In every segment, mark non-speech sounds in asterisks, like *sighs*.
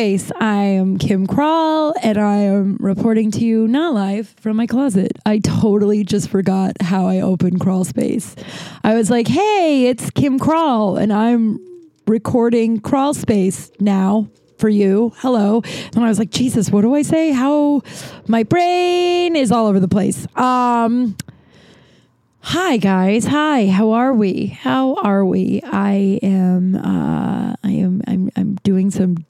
I am Kim Crawl, and I am reporting to you not live from my closet. I totally just forgot how I opened Crawl Space. I was like, hey, it's Kim Crawl, and I'm recording Crawl Space now for you. Hello. And I was like, Jesus, what do I say? How my brain is all over the place. Um, Hi guys. Hi. How are we? How are we? I am uh I am I'm I'm doing some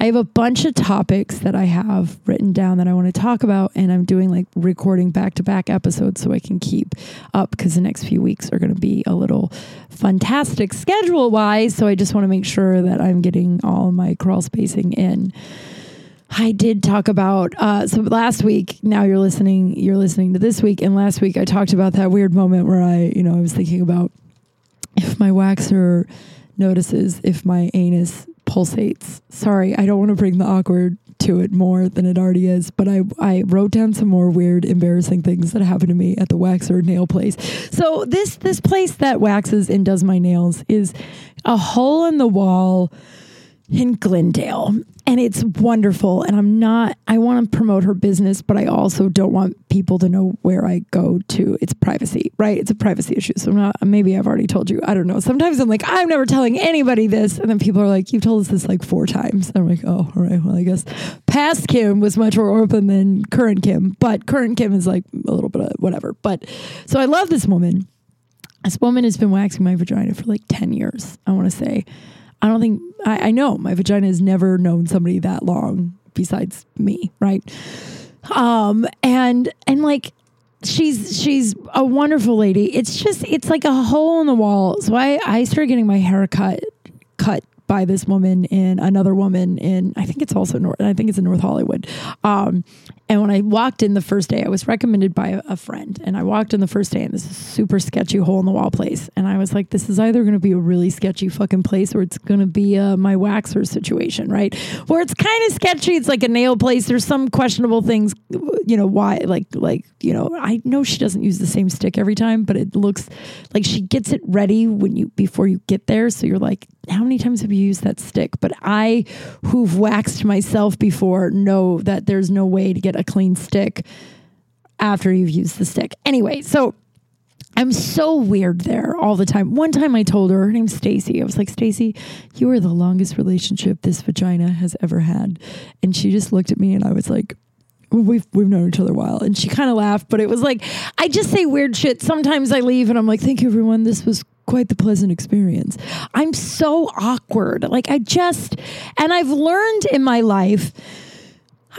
I have a bunch of topics that I have written down that I want to talk about and I'm doing like recording back-to-back episodes so I can keep up cuz the next few weeks are going to be a little fantastic schedule-wise, so I just want to make sure that I'm getting all my crawl spacing in. I did talk about uh, so last week. Now you're listening. You're listening to this week, and last week I talked about that weird moment where I, you know, I was thinking about if my waxer notices if my anus pulsates. Sorry, I don't want to bring the awkward to it more than it already is, but I I wrote down some more weird, embarrassing things that happened to me at the waxer nail place. So this this place that waxes and does my nails is a hole in the wall in Glendale. And it's wonderful. And I'm not, I want to promote her business, but I also don't want people to know where I go to. It's privacy, right? It's a privacy issue. So I'm not, maybe I've already told you. I don't know. Sometimes I'm like, I'm never telling anybody this. And then people are like, you've told us this like four times. I'm like, oh, all right. Well, I guess past Kim was much more open than current Kim, but current Kim is like a little bit of whatever. But so I love this woman. This woman has been waxing my vagina for like 10 years, I want to say. I don't think I, I know my vagina has never known somebody that long besides me, right? Um, and and like she's she's a wonderful lady. It's just it's like a hole in the wall. So I I started getting my hair cut cut by this woman and another woman in I think it's also North I think it's in North Hollywood. Um, and when I walked in the first day, I was recommended by a, friend, and I walked in the first day, and this is super sketchy hole in the wall place, and I was like, this is either going to be a really sketchy fucking place, or it's going to be uh, my waxer situation, right? Where it's kind of sketchy. It's like a nail place. There's some questionable things, you know, why, like, like you know, I know she doesn't use the same stick every time, but it looks like she gets it ready when you before you get there. So you're like, how many times have you used that stick? But I, who've waxed myself before, know that there's no way to get a clean stick after you've used the stick. Anyway, so I'm so weird there all the time. One time I told her, her name's Stacy. I was like, Stacy, you are the longest relationship this vagina has ever had. And she just looked at me and I was like, We've we've known each other a while, and she kind of laughed, but it was like I just say weird shit. Sometimes I leave, and I'm like, "Thank you, everyone. This was quite the pleasant experience." I'm so awkward. Like I just, and I've learned in my life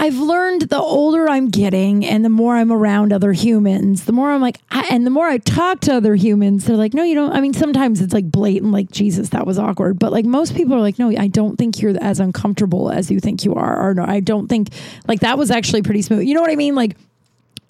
I've learned the older I'm getting and the more I'm around other humans, the more I'm like, I, and the more I talk to other humans, they're like, no, you don't. I mean, sometimes it's like blatant, like, Jesus, that was awkward. But like most people are like, no, I don't think you're as uncomfortable as you think you are. Or no, I don't think, like, that was actually pretty smooth. You know what I mean? Like,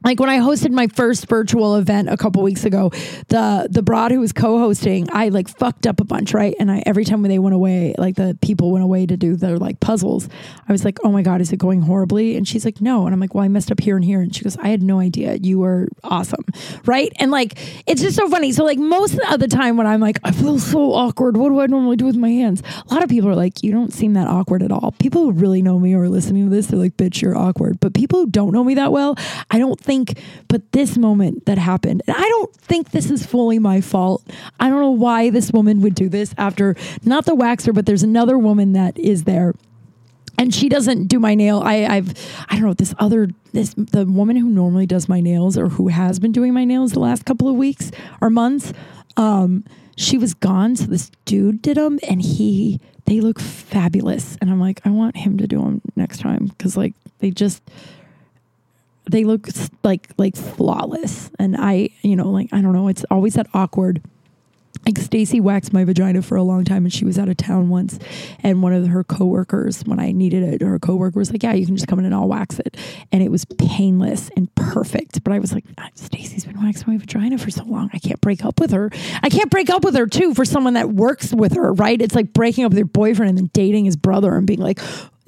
like when I hosted my first virtual event a couple weeks ago, the the broad who was co-hosting, I like fucked up a bunch, right? And I every time when they went away, like the people went away to do their like puzzles, I was like, "Oh my god, is it going horribly?" And she's like, "No." And I'm like, "Well, I messed up here and here." And she goes, "I had no idea. You were awesome." Right? And like it's just so funny. So like most of the time when I'm like, "I feel so awkward. What do I normally do with my hands?" A lot of people are like, "You don't seem that awkward at all." People who really know me or listening to this, they're like, "Bitch, you're awkward." But people who don't know me that well, I don't think, but this moment that happened, and I don't think this is fully my fault. I don't know why this woman would do this after not the waxer, but there's another woman that is there. And she doesn't do my nail. I, I've, I don't know, this other, this, the woman who normally does my nails or who has been doing my nails the last couple of weeks or months, um, she was gone. So this dude did them and he, they look fabulous. And I'm like, I want him to do them next time. Cause like they just, they look like like flawless. And i you know like i don't know it's always that awkward. Like Stacy waxed my vagina for a long time and she was out of town once. And one of her coworkers when I needed it her coworker was like yeah you can just come in and I'll wax it. And it was painless and perfect. But I was like ah, Stacy's been waxing my vagina for so long. I can't break up with her. I can't break up with her too for someone that works with her right? It's like breaking up with your boyfriend and then dating his brother and being like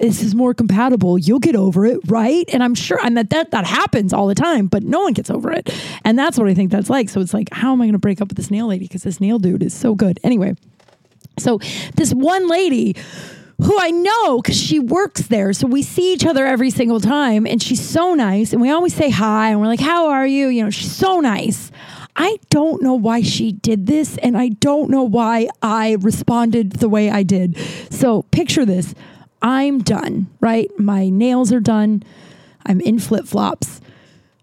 this is more compatible. You'll get over it, right? And I'm sure, and that that that happens all the time, but no one gets over it, and that's what I think that's like. So it's like, how am I going to break up with this nail lady because this nail dude is so good? Anyway, so this one lady who I know because she works there. So we see each other every single time, and she's so nice. And we always say hi, and we're like, How are you? You know, she's so nice. I don't know why she did this, and I don't know why I responded the way I did. So picture this I'm done, right? My nails are done. I'm in flip flops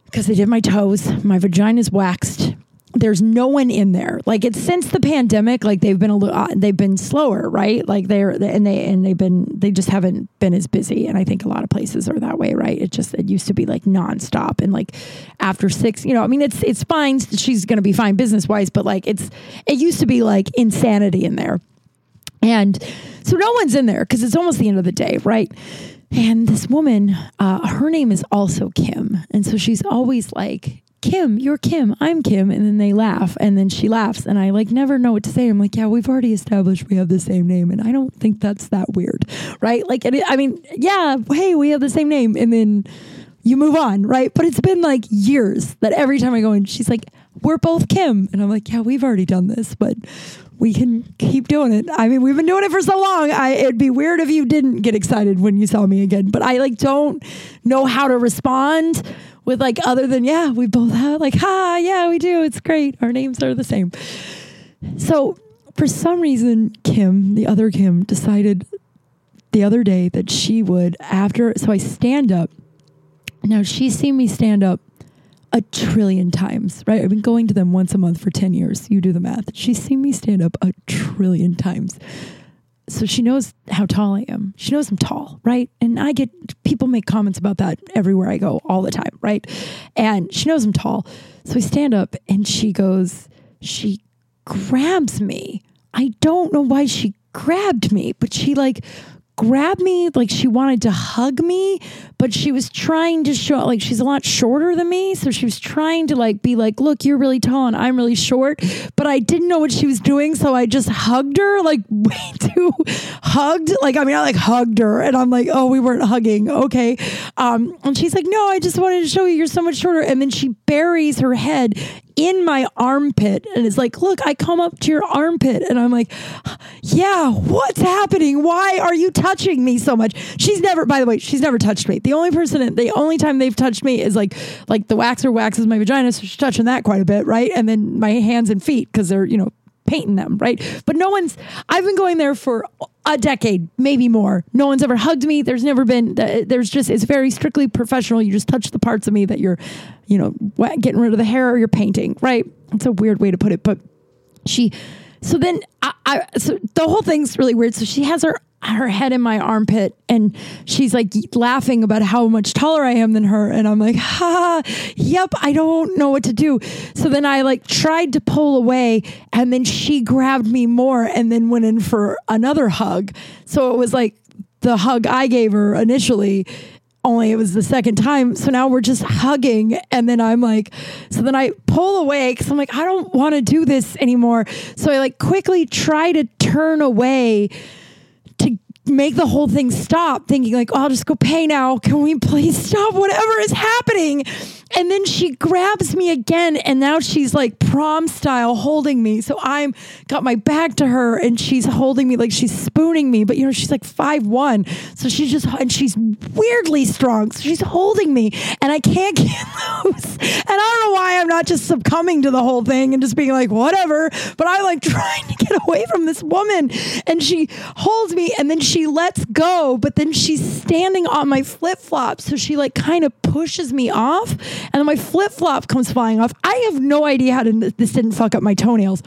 because I did my toes. My vagina's waxed there's no one in there. Like it's since the pandemic, like they've been a little, uh, they've been slower, right? Like they're and they and they've been they just haven't been as busy. And I think a lot of places are that way, right? It just it used to be like nonstop and like after six, you know, I mean it's it's fine. She's going to be fine business wise, but like it's it used to be like insanity in there, and so no one's in there because it's almost the end of the day, right? And this woman, uh, her name is also Kim, and so she's always like Kim, you're Kim, I'm Kim. And then they laugh. And then she laughs. And I like never know what to say. I'm like, yeah, we've already established we have the same name. And I don't think that's that weird. Right. Like, I mean, yeah, hey, we have the same name. And then you move on. Right. But it's been like years that every time I go in, she's like, we're both Kim. And I'm like, yeah, we've already done this, but we can keep doing it. I mean, we've been doing it for so long. I, it'd be weird if you didn't get excited when you saw me again, but I like don't know how to respond with like other than yeah, we both have like ha yeah we do. It's great. Our names are the same. So for some reason, Kim, the other Kim, decided the other day that she would after. So I stand up. Now she's seen me stand up a trillion times, right? I've been going to them once a month for 10 years. You do the math. She's seen me stand up a trillion times so she knows how tall I am. She knows I'm tall, right? And I get people make comments about that everywhere I go all the time, right? And she knows I'm tall. So I stand up and she goes, she grabs me. I don't know why she grabbed me, but she like grabbed me like she wanted to hug me, but she was trying to show like she's a lot shorter than me. So she was trying to like be like, look, you're really tall and I'm really short. But I didn't know what she was doing. So I just hugged her, like *laughs* way too hugged. Like, I mean, I like hugged her and I'm like, oh, we weren't hugging. Okay. Um, and she's like, no, I just wanted to show you you're so much shorter. And then she buries her head in my armpit and it's like, look, I come up to your armpit and I'm like, yeah, what's happening? Why are you touching me so much? She's never, by the way, she's never touched me. The only person, the only time they've touched me is like, like the waxer waxes my vagina. So she's touching that quite a bit. Right. And then my hands and feet because they're, you know, painting them, right? But no one's, I've been going there for a decade, maybe more. No one's ever hugged me. There's never been, uh, there's just, it's very strictly professional. You just touch the parts of me that you're, you know, getting rid of the hair or you're painting, right? It's a weird way to put it, but she, so then I, I so the whole thing's really weird. So she has her her head in my armpit and she's like laughing about how much taller I am than her. And I'm like, ha, yep, I don't know what to do. So then I like tried to pull away and then she grabbed me more and then went in for another hug. So it was like the hug I gave her initially only it was the second time. So now we're just hugging. And then I'm like, so then I pull away because I'm like, I don't want to do this anymore. So I like quickly try to turn away make the whole thing stop, thinking like, oh, I'll just go pay now. Can we please stop whatever is happening? And then she grabs me again, and now she's like prom style holding me. So I'm got my back to her, and she's holding me like she's spooning me. But you know, she's like five one, so she's just and she's weirdly strong. So she's holding me, and I can't *laughs* get loose. And I don't know why I'm not just succumbing to the whole thing and just being like whatever. But I'm like *laughs* trying to get away from this woman, and she holds me, and then she lets go. But then she's standing on my flip flops, so she like kind of pushes me off and my flip flop comes flying off. I have no idea how to, this didn't fuck up my toenails.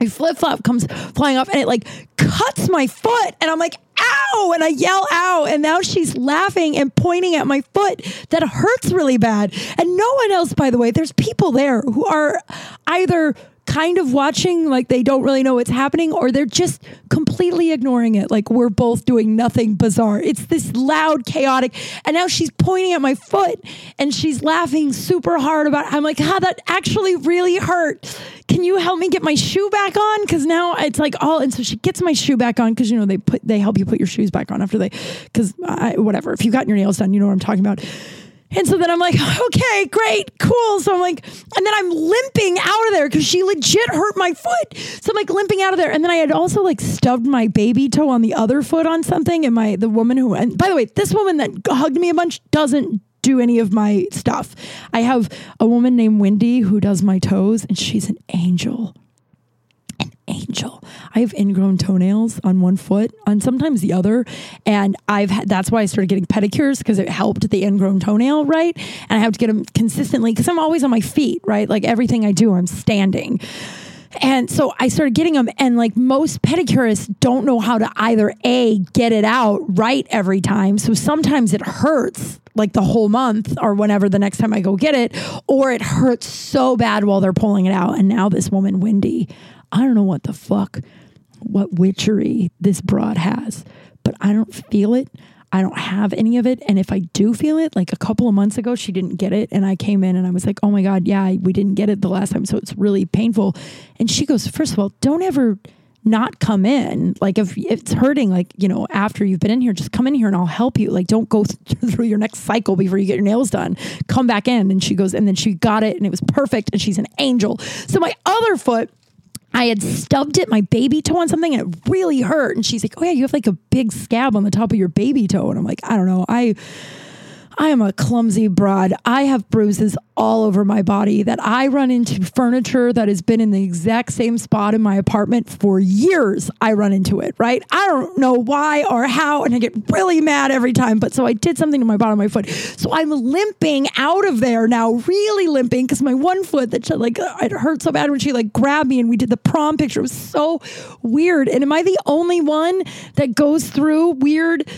My flip flop comes flying off and it like cuts my foot. And I'm like, ow. And I yell, ow. And now she's laughing and pointing at my foot that hurts really bad. And no one else, by the way, there's people there who are either kind of watching like they don't really know what's happening or they're just completely ignoring it. Like we're both doing nothing bizarre. It's this loud chaotic and now she's pointing at my foot and she's laughing super hard about i'm like ah that actually really hurt. Can you help me get my shoe back on? Because now it's like all and so she gets my shoe back on because you know they put they help you put your shoes back on after they because whatever. If you've gotten your nails done you know what i'm talking about and so then I'm like, *laughs* okay, great, cool. So I'm like, and then I'm limping out of there because she legit hurt my foot. So I'm like limping out of there. And then I had also like stubbed my baby toe on the other foot on something. And my, the woman who, and by the way, this woman that hugged me a bunch doesn't do any of my stuff. I have a woman named Wendy who does my toes and she's an angel an angel. I have ingrown toenails on one foot, on sometimes the other, and I've had, that's why I started getting pedicures because it helped the ingrown toenail, right? And I have to get them consistently because I'm always on my feet, right? Like everything I do, I'm standing. And so I started getting them, and like most pedicurists don't know how to either A, get it out right every time. So sometimes it hurts like the whole month or whenever the next time I go get it, or it hurts so bad while they're pulling it out. And now this woman, Wendy, I don't know what the fuck, what witchery this broad has, but I don't feel it. I don't have any of it. And if I do feel it, like a couple of months ago, she didn't get it. And I came in and I was like, oh my God, yeah, we didn't get it the last time. So it's really painful. And she goes, first of all, don't ever not come in. Like if it's hurting, like, you know, after you've been in here, just come in here and I'll help you. Like, don't go th- *laughs* through your next cycle before you get your nails done. Come back in. And she goes, and then she got it and it was perfect. And she's an angel. So my other foot, I had stubbed it, my baby toe on something, and it really hurt. And she's like, "Oh yeah, you have like a big scab on the top of your baby toe." And I'm like, "I don't know. I I am a clumsy broad. I have bruises all over my body that I run into furniture that has been in the exact same spot in my apartment for years. I run into it, right? I don't know why or how, and I get really mad every time. But so I did something to my bottom of my foot. So I'm limping out of there now, really limping because my one foot that like uh, it hurt so bad when she like grabbed me and we did the prom picture. It was so weird. And am I the only one that goes through weird?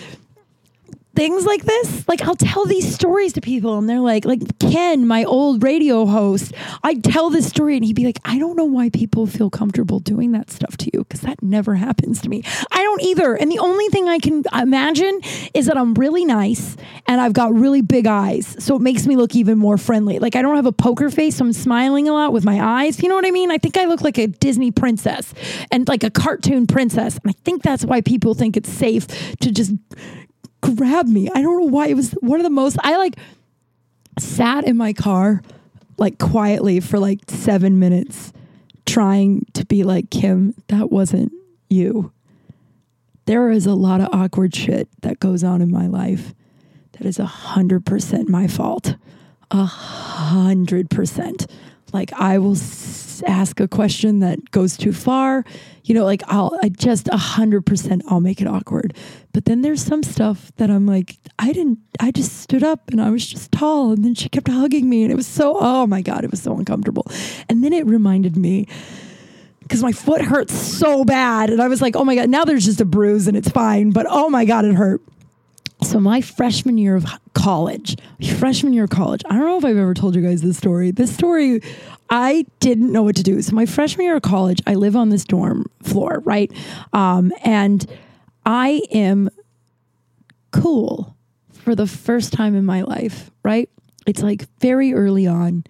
Things like this? Like i'll tell these stories to people and they're like like ken my old radio host i'd tell this story and he'd be like i don't know why people feel comfortable doing that stuff to you because that never happens to me. I don't either and the only thing i can imagine is that i'm really nice and i've got really big eyes so it makes me look even more friendly. Like i don't have a poker face so i'm smiling a lot with my eyes you know what i mean? I think i look like a disney princess and like a cartoon princess and i think that's why people think it's safe to just grab me. I don't know why. It was one of the most, I like sat in my car like quietly for like seven minutes trying to be like, Kim, that wasn't you. There is a lot of awkward shit that goes on in my life that is a hundred percent my fault. A hundred percent. Like I will ask a question that goes too far, you know, like I'll I just a hundred percent I'll make it awkward. But then there's some stuff that I'm like, I didn't I just stood up and I was just tall and then she kept hugging me and it was so oh my God, it was so uncomfortable. And then it reminded me because my foot hurts so bad. And I was like, oh my God, now there's just a bruise and it's fine. But oh my God, it hurt. So my freshman year of college, freshman year of college, I don't know if I've ever told you guys this story. This story, I didn't know what to do. So my freshman year of college, I live on this dorm floor, right? Um, and I am cool for the first time in my life, right? It's like very early on.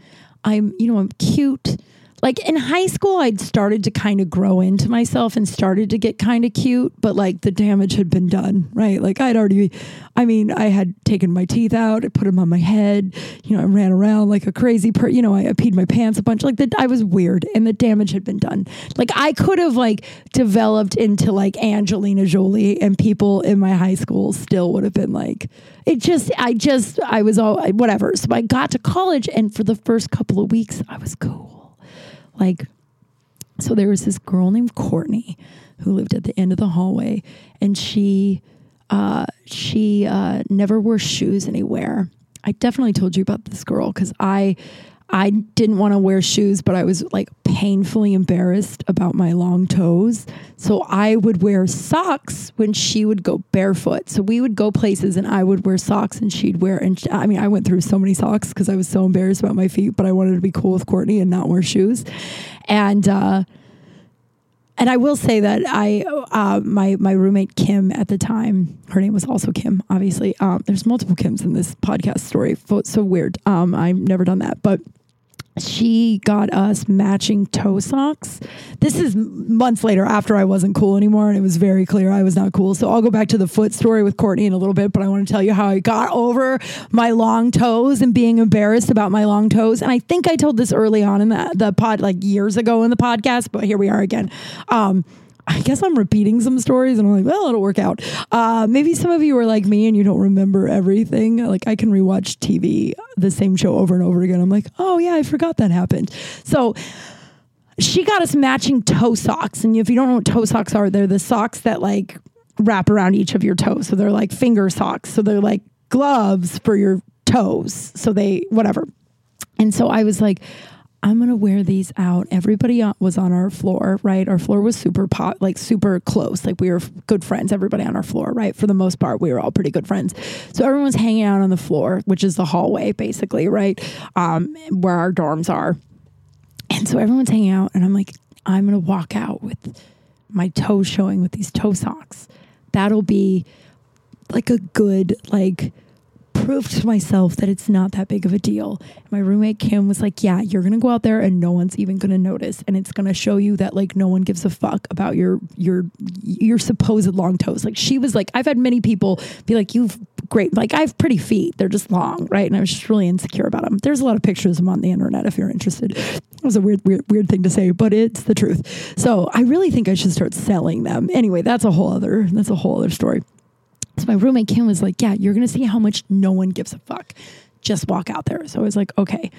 I'm, you know, I'm cute like in high school i'd started to kind of grow into myself and started to get kind of cute but like the damage had been done right? Like i'd already i mean i had taken my teeth out i put them on my head you know i ran around like a crazy per you know i, I peed my pants a bunch. Like that i was weird and the damage had been done. Like i could have like developed into like angelina jolie and people in my high school still would have been like it just i just i was all whatever. So i got to college and for the first couple of weeks i was cool like, so there was this girl named Courtney who lived at the end of the hallway, and she uh, she uh, never wore shoes anywhere. I definitely told you about this girl because I I didn't want to wear shoes, but I was like painfully embarrassed about my long toes. So I would wear socks when she would go barefoot. So we would go places and I would wear socks and she'd wear, and I mean, I went through so many socks because I was so embarrassed about my feet, but I wanted to be cool with Courtney and not wear shoes. And, uh, and I will say that I, uh, my my roommate Kim at the time, her name was also Kim. Obviously, um, there's multiple Kims in this podcast story. So weird. Um, I've never done that, but she got us matching toe socks. This is months later after I wasn't cool anymore and it was very clear I was not cool. So I'll go back to the foot story with Courtney in a little bit, but I want to tell you how I got over my long toes and being embarrassed about my long toes. And I think I told this early on in the, the pod, like years ago in the podcast, but here we are again. Um, I guess I'm repeating some stories and I'm like, well, it'll work out. Uh, maybe some of you are like me and you don't remember everything. Like I can rewatch TV, the same show over and over again. I'm like, oh, yeah, I forgot that happened. So she got us matching toe socks. And if you don't know what toe socks are, they're the socks that like wrap around each of your toes. So they're like finger socks. So they're like gloves for your toes. So they, whatever. And so I was like, I'm gonna wear these out. Everybody was on our floor, right? Our floor was super pot, like super close. Like we were good friends. Everybody on our floor, right? For the most part, we were all pretty good friends. So everyone's hanging out on the floor, which is the hallway, basically, right? Um, where our dorms are. And so everyone's hanging out, and I'm like, I'm gonna walk out with my toes showing with these toe socks. That'll be like a good like prove to myself that it's not that big of a deal. My roommate Kim was like, "Yeah, you're to go out there and no one's even to notice and it's to show you that like no one gives a fuck about your your your supposed long toes." Like she was like, I've had many people be like, "You've great like I have pretty feet. They're just long, right?" And I was just really insecure about them. There's a lot of pictures of them on the internet if you're interested. It was a weird weird weird thing to say, but it's the truth. So, I really think I should start selling them. Anyway, that's a whole other that's a whole other story. So my roommate Kim was like, Yeah, you're going to see how much no one gives a fuck. Just walk out there. So I was like, Okay.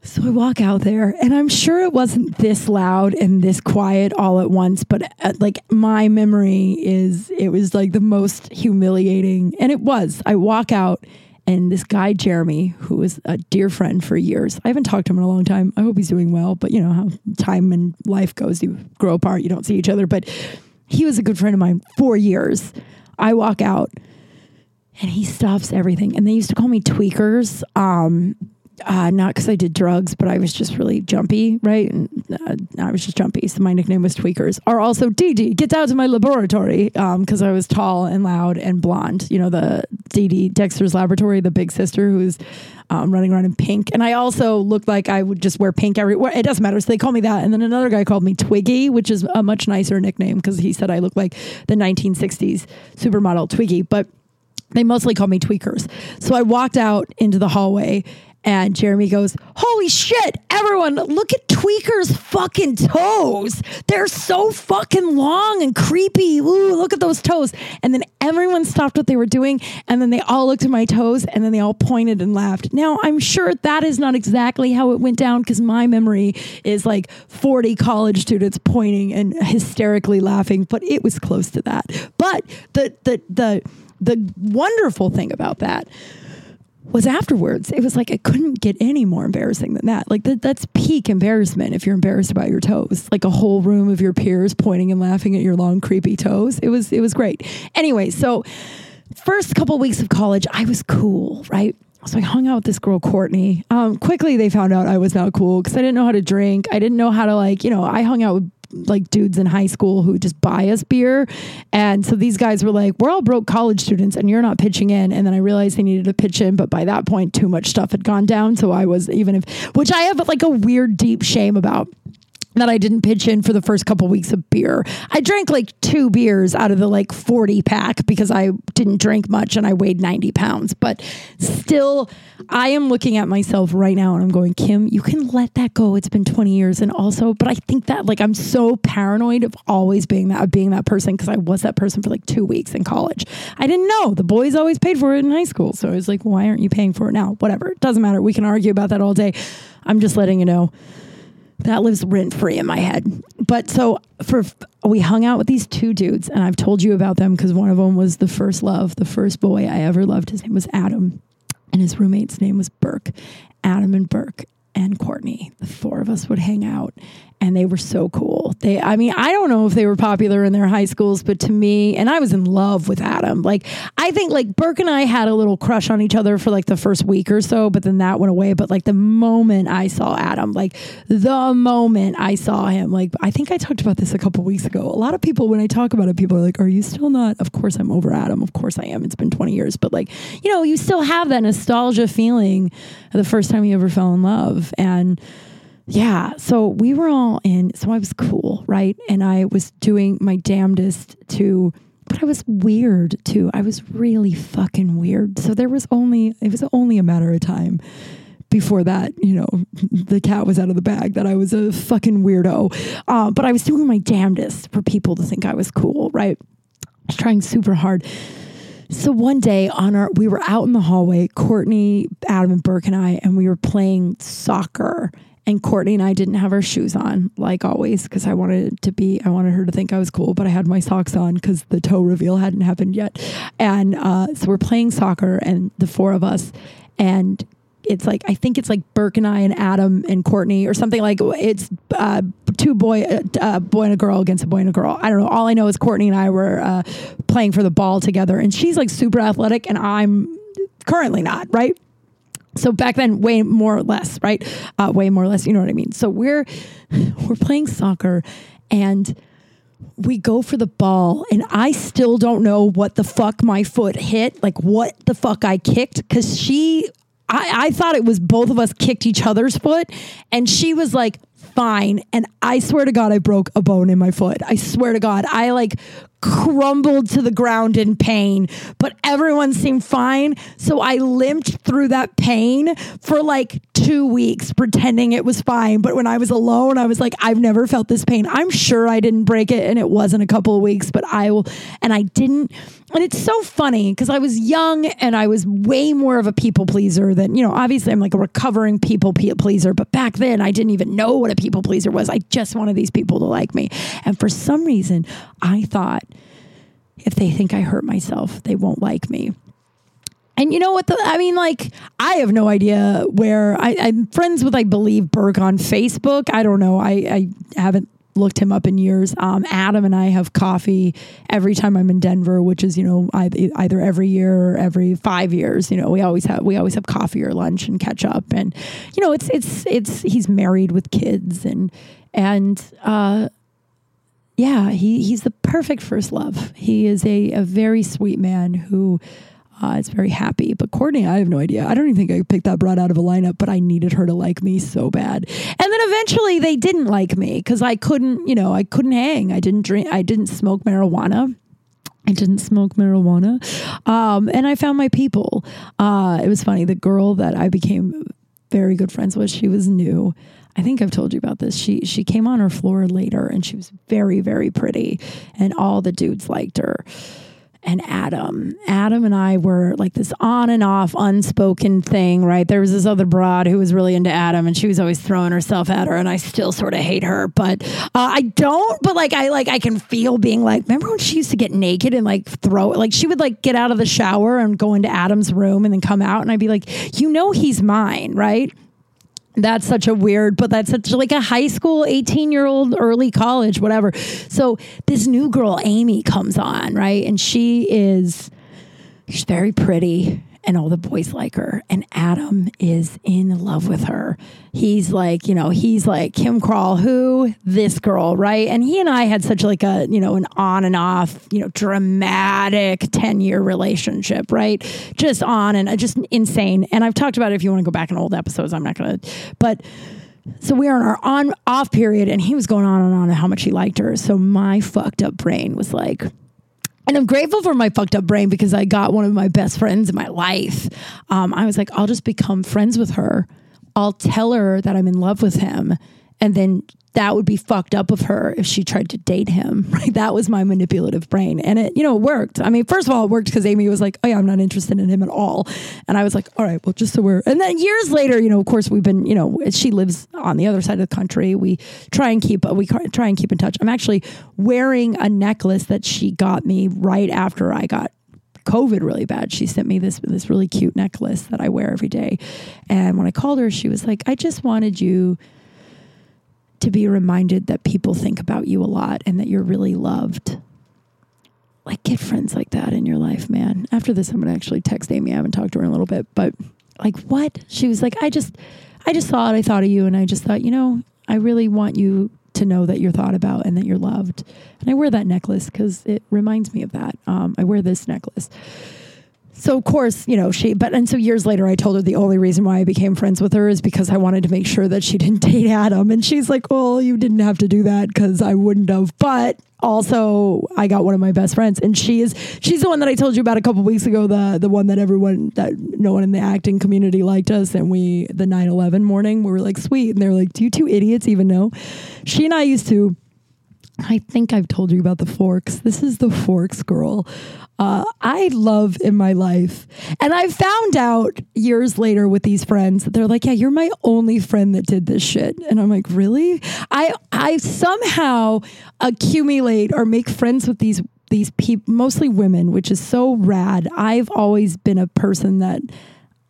So I walk out there, and I'm sure it wasn't this loud and this quiet all at once, but uh, like my memory is it was like the most humiliating. And it was. I walk out, and this guy, Jeremy, who was a dear friend for years, I haven't talked to him in a long time. I hope he's doing well, but you know how time and life goes. You grow apart, you don't see each other. But he was a good friend of mine for years. I walk out and he stops everything. And they used to call me tweakers. Um, uh, not because I did drugs, but I was just really jumpy, right? And, uh, I was just jumpy, so my nickname was Tweakers. Or also Dee, get out to my laboratory, because um, I was tall and loud and blonde. You know, the Dee Dexter's Laboratory, the big sister who's um, running around in pink. And I also looked like I would just wear pink everywhere. It doesn't matter. So they call me that. And then another guy called me Twiggy, which is a much nicer nickname because he said I look like the 1960s supermodel Twiggy. But they mostly call me tweakers. So I walked out into the hallway and Jeremy goes, Holy shit, everyone, look at Tweaker's fucking toes. They're so fucking long and creepy. Ooh, look at those toes. And then everyone stopped what they were doing. And then they all looked at my toes and then they all pointed and laughed. Now, I'm sure that is not exactly how it went down because my memory is like 40 college students pointing and hysterically laughing, but it was close to that. But the, the, the, the wonderful thing about that was afterwards. It was like it couldn't get any more embarrassing than that. Like that, that's peak embarrassment if you're embarrassed about your toes. Like a whole room of your peers pointing and laughing at your long creepy toes. It was it was great. Anyway, so first couple weeks of college, I was cool, right? So I hung out with this girl, Courtney. Um, quickly, they found out I was not cool because I didn't know how to drink. I didn't know how to like, you know, I hung out with like dudes in high school who just buy us beer. And so these guys were like, we're all broke college students and you're not pitching in. And then I realized they needed to pitch in, but by that point, too much stuff had gone down. So I was, even if, which I have like a weird, deep shame about that I didn't pitch in for the first couple weeks of beer. I drank like two beers out of the like 40 pack because I didn't drink much and I weighed 90 pounds. But still, I am looking at myself right now and I'm going, Kim, you can let that go. It's been 20 years. And also, but I think that like I'm so paranoid of always being that, of being that person because I was that person for like two weeks in college. I didn't know. The boys always paid for it in high school. So I was like, why aren't you paying for it now? Whatever. It doesn't matter. We can argue about that all day. I'm just letting you know that lives rent free in my head. But so for we hung out with these two dudes, and I've told you about them because one of them was the first love, the first boy I ever loved. His name was Adam, and his roommate's name was Burke. Adam and Burke and Courtney, the four of us would hang out, and they were so cool They, I mean, I don't know if they were popular in their high schools, but to me, and I was in love with Adam. Like, I think like Burke and I had a little crush on each other for like the first week or so, but then that went away. But like the moment I saw Adam, like the moment I saw him, like I think I talked about this a couple weeks ago. A lot of people, when I talk about it, people are like, "Are you still not?" Of course, I'm over Adam. Of course, I am. It's been 20 years, but like, you know, you still have that nostalgia feeling the first time you ever fell in love, and yeah, so we were all in, so I was cool, right? And I was doing my damnedest to, but I was weird too. I was really fucking weird. So there was only, it was only a matter of time before that, you know, the cat was out of the bag that I was a fucking weirdo. Uh, but I was doing my damnedest for people to think I was cool, right? I was trying super hard. So one day on our, we were out in the hallway, Courtney, Adam, and Burke and I, and we were playing soccer and Courtney and I didn't have our shoes on, like always, because I wanted to be, I wanted her to think I was cool, but I had my socks on because the toe reveal hadn't happened yet. And uh, so we're playing soccer, and the four of us, and it's like I think it's like Burke and I and Adam and Courtney or something like it's uh, two boy uh, boy and a girl against a boy and a girl. I don't know. All I know is Courtney and I were uh, playing for the ball together, and she's like super athletic, and I'm currently not right. So back then, way more or less, right? Uh, way more or less, you know what I mean. So we're *laughs* we're playing soccer, and we go for the ball, and I still don't know what the fuck my foot hit, like what the fuck I kicked, because she, I, I thought it was both of us kicked each other's foot, and she was like, fine. And I swear to God, I broke a bone in my foot. I swear to God, I like crumbled to the ground in pain, but everyone seemed fine. So I limped through that pain for like two weeks, pretending it was fine. But when I was alone, I was like, I've never felt this pain. I'm sure I didn't break it and it wasn't a couple of weeks, but I will. And I didn't. And it's so funny because I was young and I was way more of a people pleaser than, you know, obviously I'm like a recovering people pleaser, but back then I didn't even know what a people pleaser was. I just wanted these people to like me. And for some reason, I thought, if they think I hurt myself, they won't like me. And you know what? The, I mean, like, I have no idea where I, am friends with, I believe, Burke on Facebook. I don't know. I, I haven't looked him up in years. Um, Adam and I have coffee every time I'm in Denver, which is you know either, every year or every five years. You know, we always have we always have coffee or lunch and catch up. And you know, it's it's it's he's married with kids and and uh, yeah, he, he's the perfect first love. He is a, a very sweet man who uh, is very happy. But Courtney, I have no idea. I don't even think I picked that broad out of a lineup, but I needed her to like me so bad. And then eventually they didn't like me because I couldn't, you know, I couldn't hang. I didn't drink, I didn't smoke marijuana. I didn't smoke marijuana. Um, and I found my people. Uh, it was funny. The girl that I became very good friends with, she was new. I think I've told you about this. She she came on her floor later and she was very very pretty and all the dudes liked her. And Adam, Adam and I were like this on and off unspoken thing, right? There was this other broad who was really into Adam and she was always throwing herself at her and I still sort of hate her, but uh, I don't, but like I like I can feel being like remember when she used to get naked and like throw like she would like get out of the shower and go into Adam's room and then come out and I'd be like, "You know he's mine, right?" That's such a weird, but that's such like a high school, 18 year old, early college, whatever. So this new girl, Amy, comes on, right? And she is, she's very pretty and all the boys like her. And Adam is in love with her. He's like, you know, he's like Kim Crawl, who this girl, right? And he and I had such like a, you know, an on and off, you know, dramatic 10 year relationship, right? Just on and uh, just insane. And I've talked about it if you want to go back in old episodes. I'm not going to, but so we were in our on off period and he was going on and on how much he liked her. So my fucked up brain was like, and I'm grateful for my fucked up brain because I got one of my best friends in my life. Um, I was like, I'll just become friends with her. I'll tell her that I'm in love with him. And then that would be fucked up of her if she tried to date him. *laughs* Right. That was my manipulative brain. And it, you know, it worked. I mean, first of all, it worked because Amy was like, oh, yeah, I'm not interested in him at all. And I was like, all right, well, just so we're. And then years later, you know, of course, we've been, you know, she lives on the other side of the country. We try and keep, we try and keep in touch. I'm actually wearing a necklace that she got me right after I got COVID really bad, she sent me this this really cute necklace that I wear every day. And when I called her, she was like, "I just wanted you to be reminded that people think about you a lot and that you're really loved. Like, get friends like that in your life, man. After this, I'm going to actually text Amy. I haven't talked to her in a little bit, but like, what? She was like, I just, I just thought I thought of you, and I just thought, you know, I really want you to know that you're thought about and that you're loved. And I wear that necklace because it reminds me of that. Um, I wear this necklace so of course, you know, she, but, and so years later, I told her the only reason why I became friends with her is because I wanted to make sure that she *laughs* didn't date Adam. And she's like, well, you didn't have to do that because I wouldn't have. But also, I got one of my best friends, and she is, she's the one that I told you about a couple weeks ago, the, the one that everyone, that no one in the acting community liked us. And we, the 9 11 morning, we were like, sweet. And they were like, do you two idiots even know? She and I used to, I think I've told you about the forks. This is the forks girl. Uh, I love in my life. And I found out years later with these friends that they're like, yeah, you're my only friend that did this shit. And I'm like, really? I, I somehow accumulate or make friends with these, these people, mostly women, which is so rad. I've always been a person that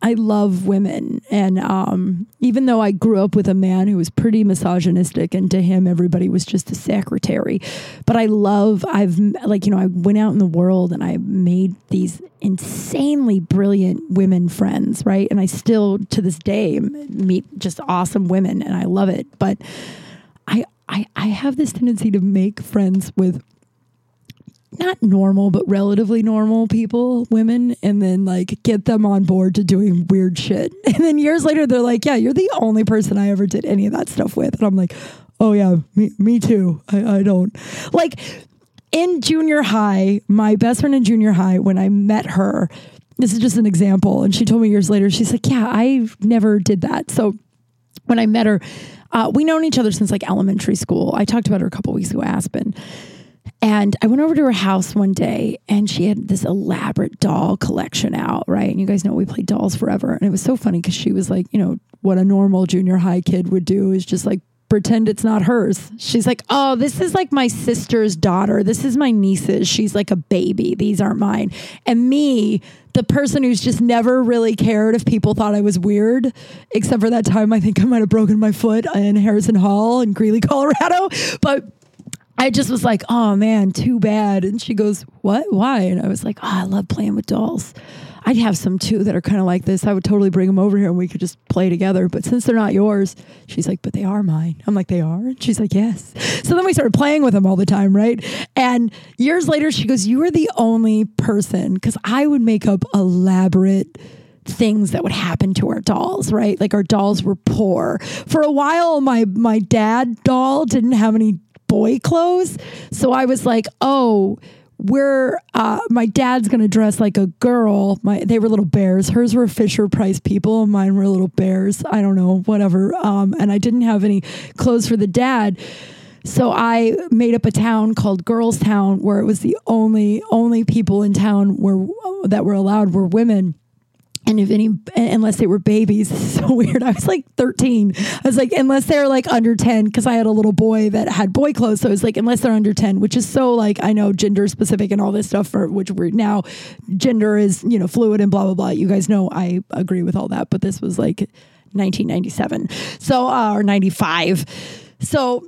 I love women. And um, even though I grew up with a man who was pretty misogynistic, and to him, everybody was just a secretary, but I love, I've like, you know, I went out in the world and I made these insanely brilliant women friends, right? And I still, to this day, meet just awesome women and I love it. But I, I, I have this tendency to make friends with not normal, but relatively normal people, women, and then like get them on board to doing weird shit. *laughs* And then years later, they're like, yeah, you're the only person I ever did any of that stuff with. And I'm like, oh, yeah, me, me too. I, I don't. Like in junior high, my best friend in junior high, when I met her, this is just an example. And she told me years later, she's like, yeah, I never did that. So when I met her, uh, we known each other since like elementary school. I talked about her a couple weeks ago, Aspen. And I went over to her house one day and she had this elaborate doll collection out, right? And you guys know we played dolls forever. And it was so funny because she was like, you know, what a normal junior high kid would do is just like pretend it's not hers. She's like, oh, this is like my sister's daughter. This is my niece's. She's like a baby. These aren't mine. And me, the person who's just never really cared if people thought I was weird, except for that time I think I might have broken my foot in Harrison Hall in Greeley, Colorado. But I just was like, oh man, too bad. And she goes, what? Why? And I was like, oh, I love playing with dolls. I'd have some too that are kind of like this. I would totally bring them over here and we could just play together. But since they're not yours, she's like, but they are mine. I'm like, they are? And she's like, yes. So then we started playing with them all the time, right? And years later, she goes, you are the only person, because I would make up elaborate things that would happen to our dolls, right? Like our dolls were poor. For a while, my my dad doll didn't have any boy clothes. So I was like, oh, we're uh, my dad's gonna dress like a girl. My they were little bears. Hers were Fisher Price people. Mine were little bears. I don't know, whatever. Um, and I didn't have any clothes for the dad. So I made up a town called Girls Town where it was the only only people in town were that were allowed were women and if any unless they were babies *laughs* so weird. I was like 13 i was like unless they're like under 10 because i had a little boy that had boy clothes. So I was like unless they're under 10 which is so like i know gender specific and all this stuff for which we're now gender is you know fluid and blah blah blah. You guys know i agree with all that but this was like 1997 so uh, or 95 so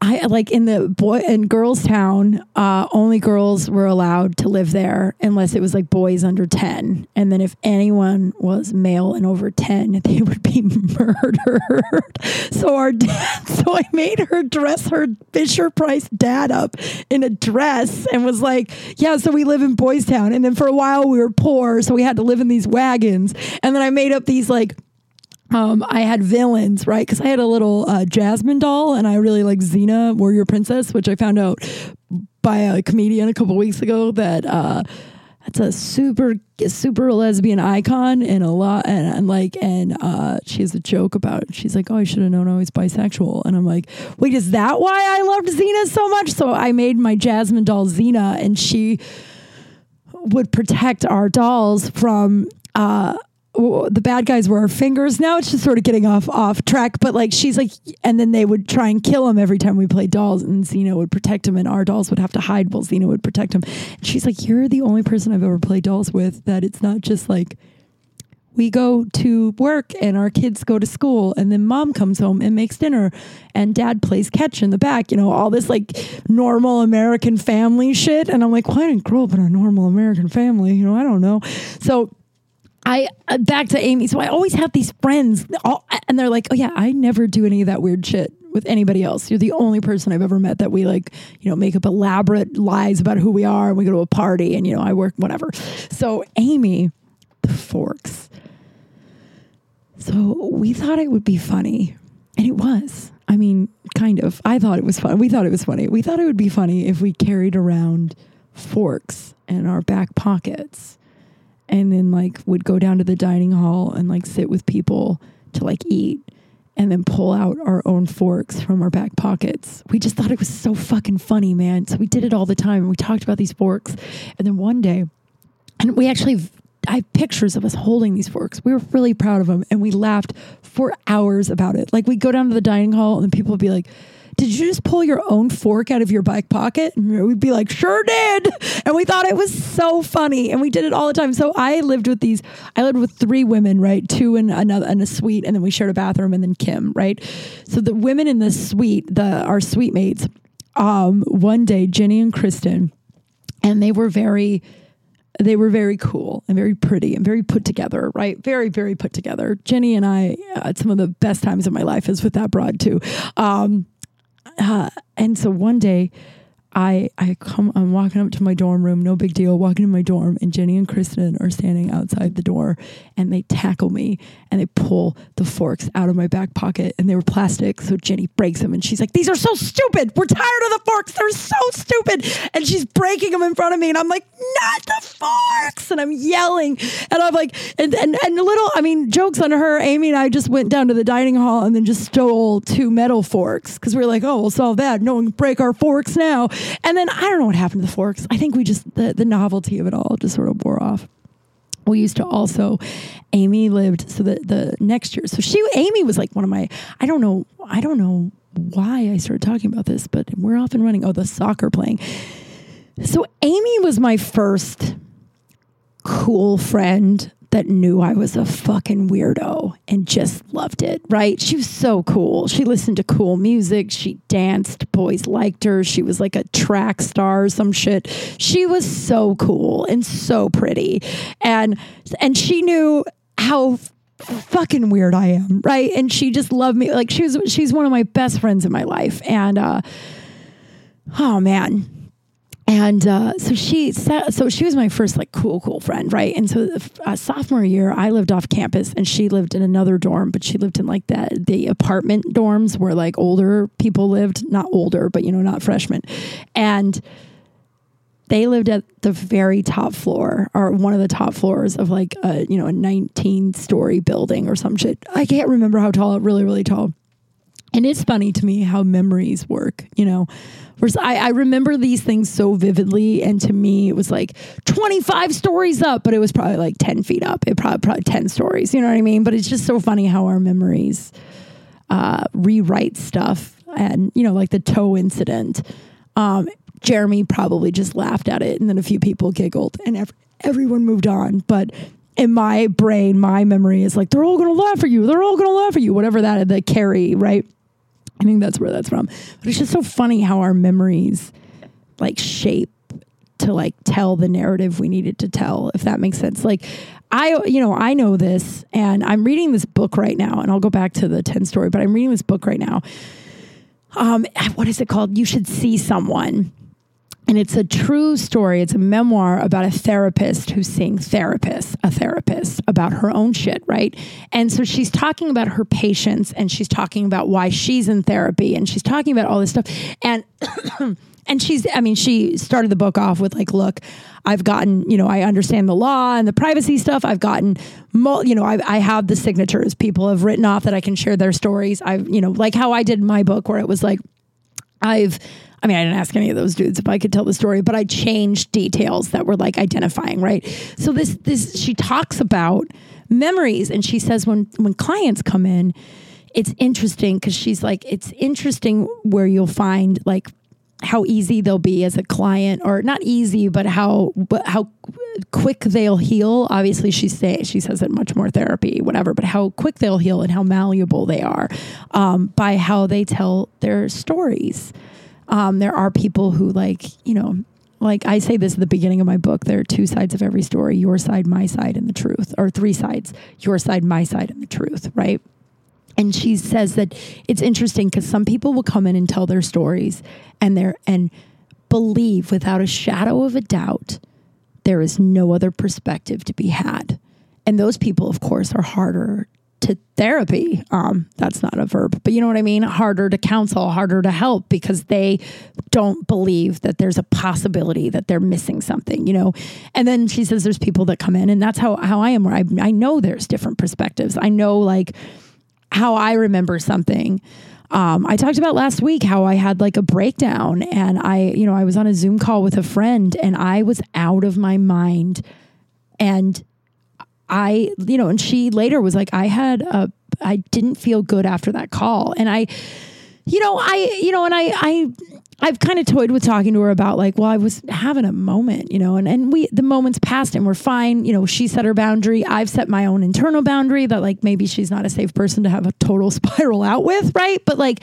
I like in the boy and girls town, uh, only girls were allowed to live there unless it was like boys under 10. And then if anyone was male and over 10, *laughs* they would be murdered. *laughs* so our dad, *laughs* so I made her dress her Fisher Price dad up in a dress and was like, yeah, so we live in Boys Town. And then for a while we were poor. So we had to live in these wagons. And then I made up these like um, I had villains, right? Because I had a little uh, Jasmine doll, and I really like Xena, Warrior Princess, which I found out by a comedian a couple weeks ago that uh, that's a super super lesbian icon and a lot and, like and uh, she has a joke about it. She's like, "Oh, I should have known I was bisexual," and I'm like, "Wait, is that why I loved Xena so much?" So I made my Jasmine doll Xena, and she would protect our dolls from. Uh, the bad guys were our fingers. Now it's just sort of getting off off track. But like she's like, and then they would try and kill him every time we played dolls, and Xena would protect him, and our dolls would have to hide while Xena would protect him. And she's like, "You're the only person I've ever played dolls with that it's not just like." we go to work and our kids go to school and then mom comes home and makes dinner and dad plays catch in the back you know all this like normal american family shit and i'm like well i didn't grow up in a normal american family you know i don't know so I uh, back to Amy. So I always have these friends, all, and they're like, "Oh yeah, I never do any of that weird shit with anybody else. You're the only person I've ever met that we like, you know, make up elaborate lies about who we are. And we go to a party, and you know, I work whatever." So Amy, the forks. So we thought it would be funny, and it was. I mean, kind of. I thought it was fun. We thought it was funny. We thought it would be funny if we carried around forks in our back pockets and then like would go down to the dining hall and like sit with people to like eat and then pull out our own forks from our back pockets. We just thought it was so fucking funny, man. So we did it all the time and we talked about these forks. And then one day, and we actually I have pictures of us holding these forks. We were really proud of them and we laughed for hours about it. Like we'd go down to the dining hall and people would be like, did you just pull your own fork out of your back pocket? And we'd be like, sure did. And we thought it was so funny. And we did it all the time. So I lived with these, I lived with three women, right? Two in another in a suite, and then we shared a bathroom, and then Kim, right? So the women in the suite, the our suite mates, um, one day, Jenny and Kristen, and they were very they were very cool and very pretty and very put together, right? Very, very put together. Jenny and I, uh, some of the best times of my life is with that broad too. Um, uh, and so one day I I come I'm walking up to my dorm room, no big deal, walking in my dorm, and Jenny and Kristen are standing outside the door and they tackle me and they pull the forks out of my back pocket and they were plastic. So Jenny breaks them and she's like, These are so stupid. We're tired of the forks. They're so stupid. And she's breaking them in front of me. And I'm like, not the forks. And I'm yelling. And I'm like, and and, and little, I mean, jokes on her. Amy and I just went down to the dining hall and then just stole two metal forks because we were like, oh, we'll solve that. No one can break our forks now. And then I don't know what happened to the forks. I think we just the, the novelty of it all just sort of wore off. We used to also Amy lived so the the next year. So she Amy was like one of my I don't know I don't know why I started talking about this, but we're off and running. Oh, the soccer playing. So Amy was my first cool friend that knew I was a fucking weirdo and just loved it, right? She was so cool. She listened to cool music. She danced. Boys liked her. She was like a track star or some shit. She was so cool and so pretty. And and she knew how fucking weird I am, right? And she just loved me. Like she was she's one of my best friends in my life. And uh oh man, and uh, so she so she was my first like cool cool friend right? And so uh, sophomore year i lived off campus and she lived in another dorm but she lived in like that the apartment dorms where like older people lived. Not older but you know not freshmen. And they lived at the very top floor or one of the top floors of like a you know a 19 story building or some shit. I can't remember how tall really really tall and it's funny to me how memories work, you know. I, I remember these things so vividly, and to me, it was like 25 stories up, but it was probably like 10 feet up. It probably probably 10 stories, you know what I mean? But it's just so funny how our memories uh, rewrite stuff, and you know, like the toe incident. Um, Jeremy probably just laughed at it, and then a few people giggled, and ev- everyone moved on. But in my brain, my memory is like they're all going to laugh at you. They're all going to laugh at you. Whatever that the carry right I think that's where that's from. But it's just so funny how our memories like shape to like tell the narrative we needed to tell, if that makes sense. Like I, you know, I know this and I'm reading this book right now and I'll go back to the 10 story, but I'm reading this book right now. Um, what is it called? You should see someone. And it's a true story. It's a memoir about a therapist who's seeing therapists, a therapist about her own shit, right? And so she's talking about her patients and she's talking about why she's in therapy and she's talking about all this stuff. And *coughs* and she's I mean, she started the book off with like, look, I've gotten, you know, I understand the law and the privacy stuff. I've gotten, you know, I, I have the signatures. People have written off that I can share their stories. I've, you know, like how I did my book where it was like, I've I mean, I didn't ask any of those dudes if I could tell the story, but I changed details that were like identifying, right? So this this she talks about memories and she says when when clients come in, it's interesting cuz she's like it's interesting where you'll find like how easy they'll be as a client or not easy but how but how quick they'll heal. Obviously, she say she says it much more therapy, whatever. But how quick they'll heal and how malleable they are um, by how they tell their stories. Um, there are people who like you know like I say this at the beginning of my book, there are two sides of every story your side, my side, and the truth, or three sides your side, my side, and the truth, right? And she says that it's interesting because some people will come in and tell their stories and they're and believe without a shadow of a doubt there is no other perspective to be had. And those people, of course, are harder to therapy. Um, that's not a verb, but you know what I mean? Harder to counsel, harder to help because they don't believe that there's a possibility that they're missing something, you know? And then she says there's people that come in, and that's how, how I am, where I, I know there's different perspectives. I know like how I remember something. Um, I talked about last week how I had like a breakdown and I, you know, I was on a Zoom call with a friend and I was out of my mind. And I, you know, and she later was like, I had a, I didn't feel good after that call. And I, you know, I, you know, and I, I, I've kind of toyed with talking to her about like, well, I was having a moment, you know, and, and we, the moments passed and we're fine. You know, she set her boundary. I've set my own internal boundary that like maybe she's not a safe person to have a total *laughs* spiral out with. Right. But like,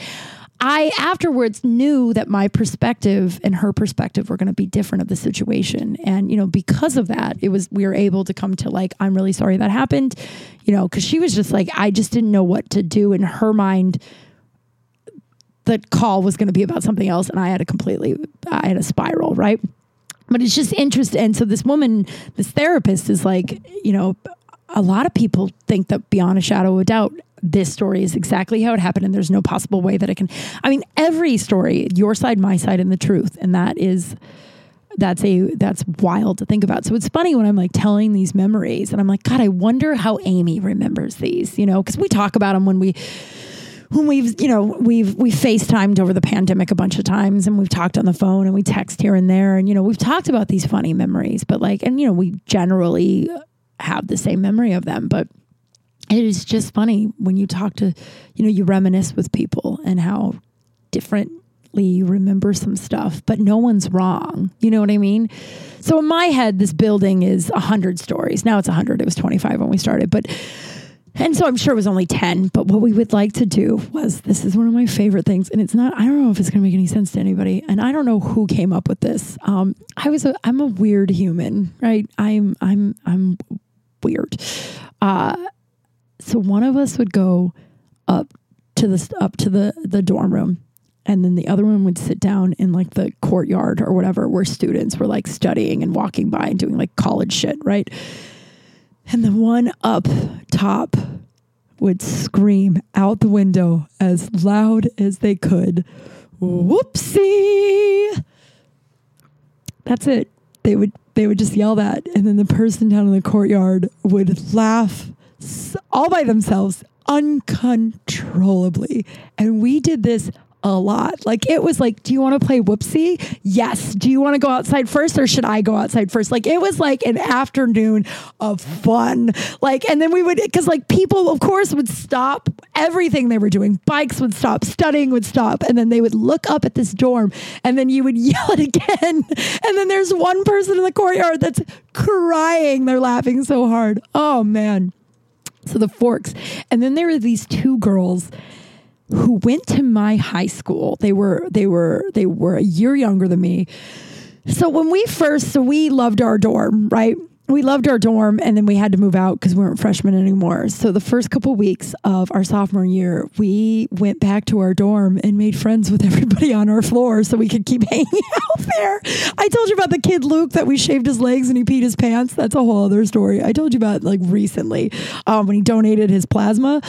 I afterwards knew that my perspective and her perspective were going to be different of the situation. And, you know, because of that, it was, we were able to come to like, I'm really sorry that happened, you know, because she was just like, I just didn't know what to do in her mind. The call was going to be about something else. And I had a completely, I had a spiral, right? But it's just interesting. And so this woman, this therapist is like, you know, a lot of people think that beyond a shadow of a doubt, this story is exactly how it happened and there's no possible way that it can i mean every story your side my side and the truth and that is that's a that's wild to think about. So it's funny when i'm like telling these memories and i'm like god i wonder how amy remembers these you know because we talk about them when we when we've you know we've we facetimed over the pandemic a bunch of times and we've talked on the phone and we text here and there and you know we've talked about these funny memories but like and you know we generally have the same memory of them but it is just funny when you talk to, you know, you reminisce with people and how differently you remember some stuff, but no one's wrong. You know what I mean? So in my head, this building is 100 stories. Now it's 100. It was 25 when we started, but. And so I'm sure it was only 10, but what we would like to do was this is one of my favorite things. And it's not, I don't know if it's going to make any sense to anybody. And I don't know who came up with this. Um, I was a, I'm a weird human, right? I'm, I'm, I'm weird. Uh, so one of us would go up to the up to the the dorm room and then the other one would sit down in like the courtyard or whatever where students were like studying and walking by and doing like college shit, right? And the one up top would scream out the window as loud as they could, "Whoopsie!" That's it. They would they would just yell that, and then the person down in the courtyard would laugh all by themselves uncontrollably. And we did this a lot. Like it was like, do you want to play whoopsie? Yes. Do you want to go outside first or should I go outside first? Like it was like an afternoon of fun. Like, and then we would, cause like people, of course, would stop everything they were doing. Bikes would stop, studying would stop. And then they would look up at this dorm and then you would *laughs* yell it again. And then there's one person in the courtyard that's crying. They're laughing so hard. Oh man. So the forks. And then there were these two girls who went to my high school. They were they were they were a year younger than me. So when we first so we loved our dorm, right? We loved our dorm and then we had to move out because we weren't freshmen anymore. So the first couple weeks of our sophomore year, we went back to our dorm and made friends with everybody on our floor so we could keep *laughs* hanging out there. I told you about the kid Luke that we shaved his legs and he peed his pants. That's a whole other story. I told you about like recently um, when he donated his plasma.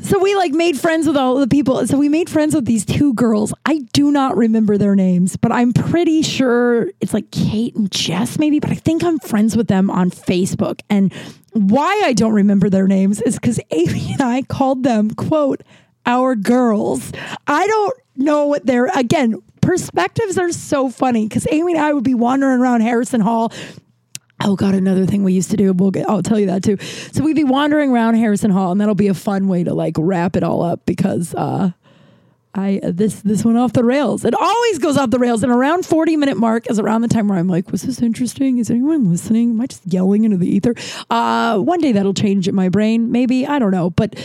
So we like made friends with all the people. So we made friends with these two girls. I do not remember their names, but I'm pretty sure it's like Kate and Jess, maybe. But I think I'm friends with them on Facebook. And why I don't remember their names is because Amy and I called them, quote, our girls. I don't know what they're, again, perspectives are so funny because Amy and I would be wandering around Harrison Hall Oh God, another thing we used to do. We'll get, I'll tell you that too. So we'd be wandering around Harrison Hall, and that'll be a fun way to like wrap it all up because uh, I this this went off the rails. It always goes off the rails. And around 40 minute mark is around the time where I'm like, was this interesting? Is anyone listening? Am I just yelling into the ether? Uh, one day that'll change in my brain, maybe. I don't know. But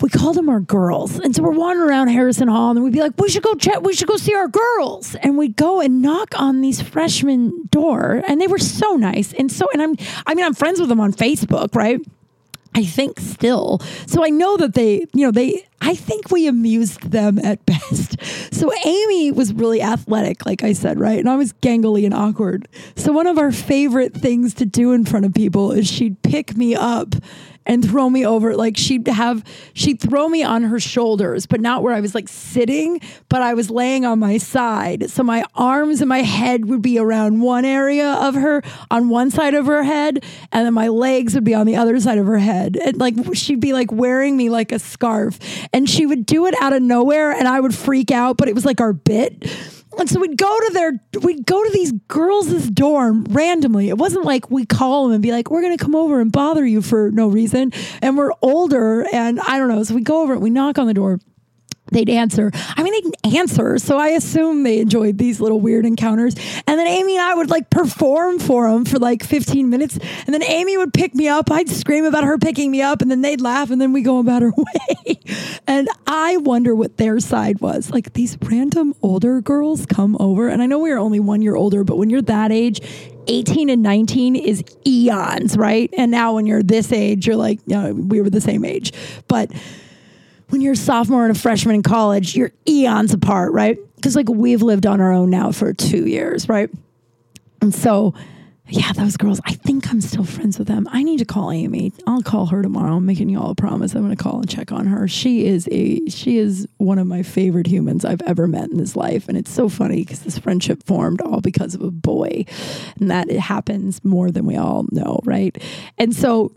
we called them our girls. And so we're wandering around Harrison Hall and we'd be like, we should go check, we should go see our girls. And we'd go and knock on these freshmen door. And they were so nice. And so, and I'm, I mean, I'm friends with them on Facebook, right? I think still. So I know that they, you know, they, I think we amused them at *laughs* best. So Amy was really athletic, like I said, right? And I was gangly and awkward. So one of our favorite things to do in front of people is she'd pick me up and throw me over. Like she'd have, she'd throw me on her shoulders, but not where I was like sitting, but I was laying on my side. So my arms and my head would be around one area of her, on one side of her head, and then my legs would be on the other side of her head. And like she'd be like wearing me like a scarf. And she would do it out of nowhere, and I would freak out, but it was like our bit. And so we'd go to their, we'd go to these girls' dorm randomly. It wasn't like we call them and be like, we're going to come over and bother you for no reason. And we're older and I don't know. So we go over and we knock on the door they'd answer. I mean, they didn't answer. So I assume they enjoyed these little weird encounters. And then Amy and I would like perform for them for like 15 minutes. And then Amy would pick me up. I'd scream about her picking me up. And then they'd laugh. And then we go about our *laughs* way. and I wonder what their side was. Like these random older girls come over. And I know we are only one year older, but when you're that age, 18 and 19 is eons, right? And now when you're this age, you're like, you know, we were the same age. But when you're a sophomore and a freshman in college, you're eons apart, right? Because like we've lived on our own now for two years, right? And so, yeah, those girls, I think I'm still friends with them. I need to call Amy. I'll call her tomorrow. I'm making you all a promise. I'm to call and check on her. She is a she is one of my favorite humans I've ever met in this life, and it's so funny because this friendship formed all because of a boy, and that it happens more than we all know, right? And so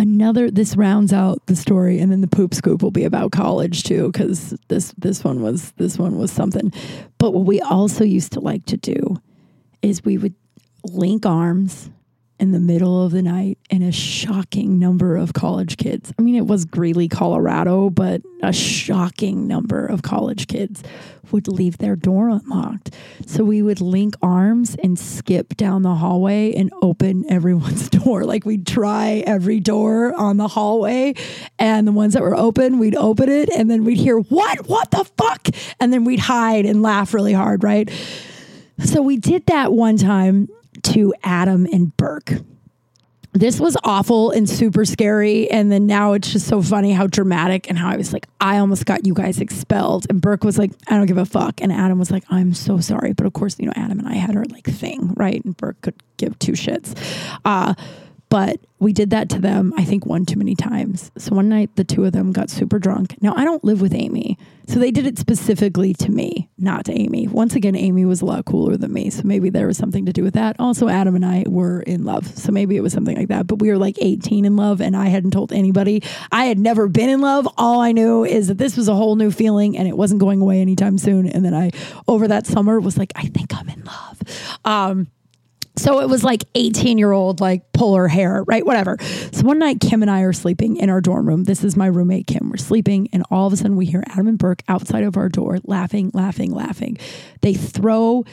another this rounds out the story and then the poop scoop will be about college too because this this one was this one was something. But what we also used to like to do is we would link arms in the middle of the night and a shocking number of college kids. I mean, it was Greeley, Colorado, but a shocking number of college kids would leave their door unlocked. So we would link arms and skip down the hallway and open everyone's *laughs* door. Like we'd try every door on the hallway, and the ones that were open, we'd open it, and then we'd hear, What? What the fuck? And then we'd hide and laugh really hard, right? So we did that one time to Adam and Burke. This was awful and super scary. And then now it's just so funny how dramatic and how I was like, I almost got you guys expelled. And Burke was like, I don't give a fuck. And Adam was like, I'm so sorry. But of course, you know, Adam and I had our like thing, right? And Burke could give two shits. Uh, but we did that to them, I think, one too many times. So one night, the two of them got super drunk. Now, I don't live with Amy. So they did it specifically to me, not to Amy. Once again, Amy was a lot cooler than me. So maybe there was something to do with that. Also, Adam and I were in love. So maybe it was something like that. But we were like 18 in love, and I hadn't told anybody. I had never been in love. All I knew is that this was a whole new feeling and it wasn't going away anytime soon. And then I, over that summer, was like, I think I'm in love. Um, so it was like 18 year old, like pull her hair, right? Whatever. So one night, Kim and I are sleeping in our dorm room. This is my roommate, Kim. We're sleeping, and all of a sudden, we hear Adam and Burke outside of our door laughing, laughing, laughing. They throw,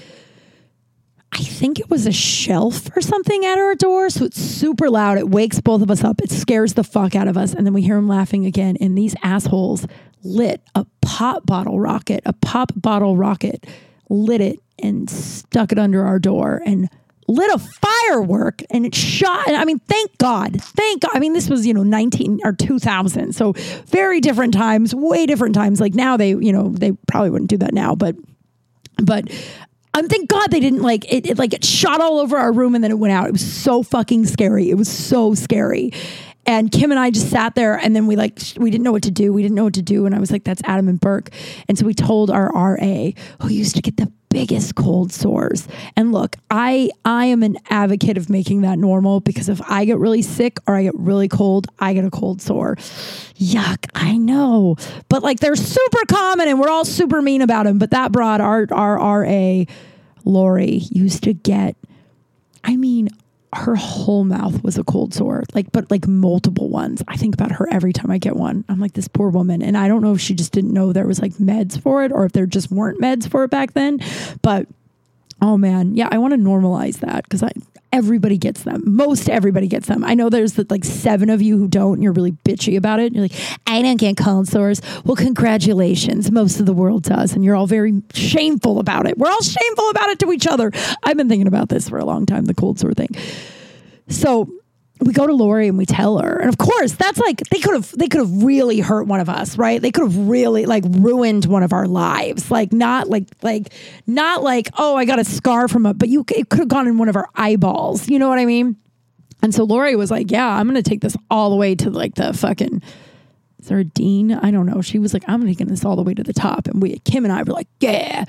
I think it was a shelf or something at our door. So it's super loud. It wakes both of us up. It scares the fuck out of us. And then we hear them laughing again. And these assholes lit a pop bottle rocket, a pop bottle rocket, lit it and stuck it under our door. And lit a firework and it shot. I mean, thank God. Thank God. I mean, this was, you know, 19 or 2000. So very different times, way different times. Like now they, you know, they probably wouldn't do that now, but, but um, thank God they didn't like it, it, like it shot all over our room and then it went out. It was so fucking scary. It was so scary. And Kim and I just sat there and then we like, we didn't know what to do. We didn't know what to do. And I was like, that's Adam and Burke. And so we told our RA who used to get the biggest cold sores. And look, I I am an advocate of making that normal because if I get really sick or I get really cold, I get a cold sore. Yuck, I know. But like they're super common and we're all super mean about them. But that broad our our Lori used to get I mean her whole mouth was a cold sore, like, but like multiple ones. I think about her every time I get one. I'm like, this poor woman. And I don't know if she just didn't know there was like meds for it or if there just weren't meds for it back then. But oh man, yeah, I want to normalize that because I, everybody gets them. Most everybody gets them. I know there's like seven of you who don't, and you're really bitchy about it. You're like, I don't get cold sores. Well, congratulations. Most of the world does. And you're all very shameful about it. We're all shameful about it to each other. I've been thinking about this for a long time, the cold sore thing. So we go to Lori and we tell her. And of course, that's like they could have they could have really hurt one of us, right? They could have really like ruined one of our lives. Like not like like not like, oh, I got a scar from a but you it could have gone in one of our eyeballs. You know what I mean? And so Lori was like, Yeah, I'm gonna take this all the way to like the fucking is there a dean? I don't know. She was like, I'm taking this all the way to the top. And we Kim and I were like, Yeah.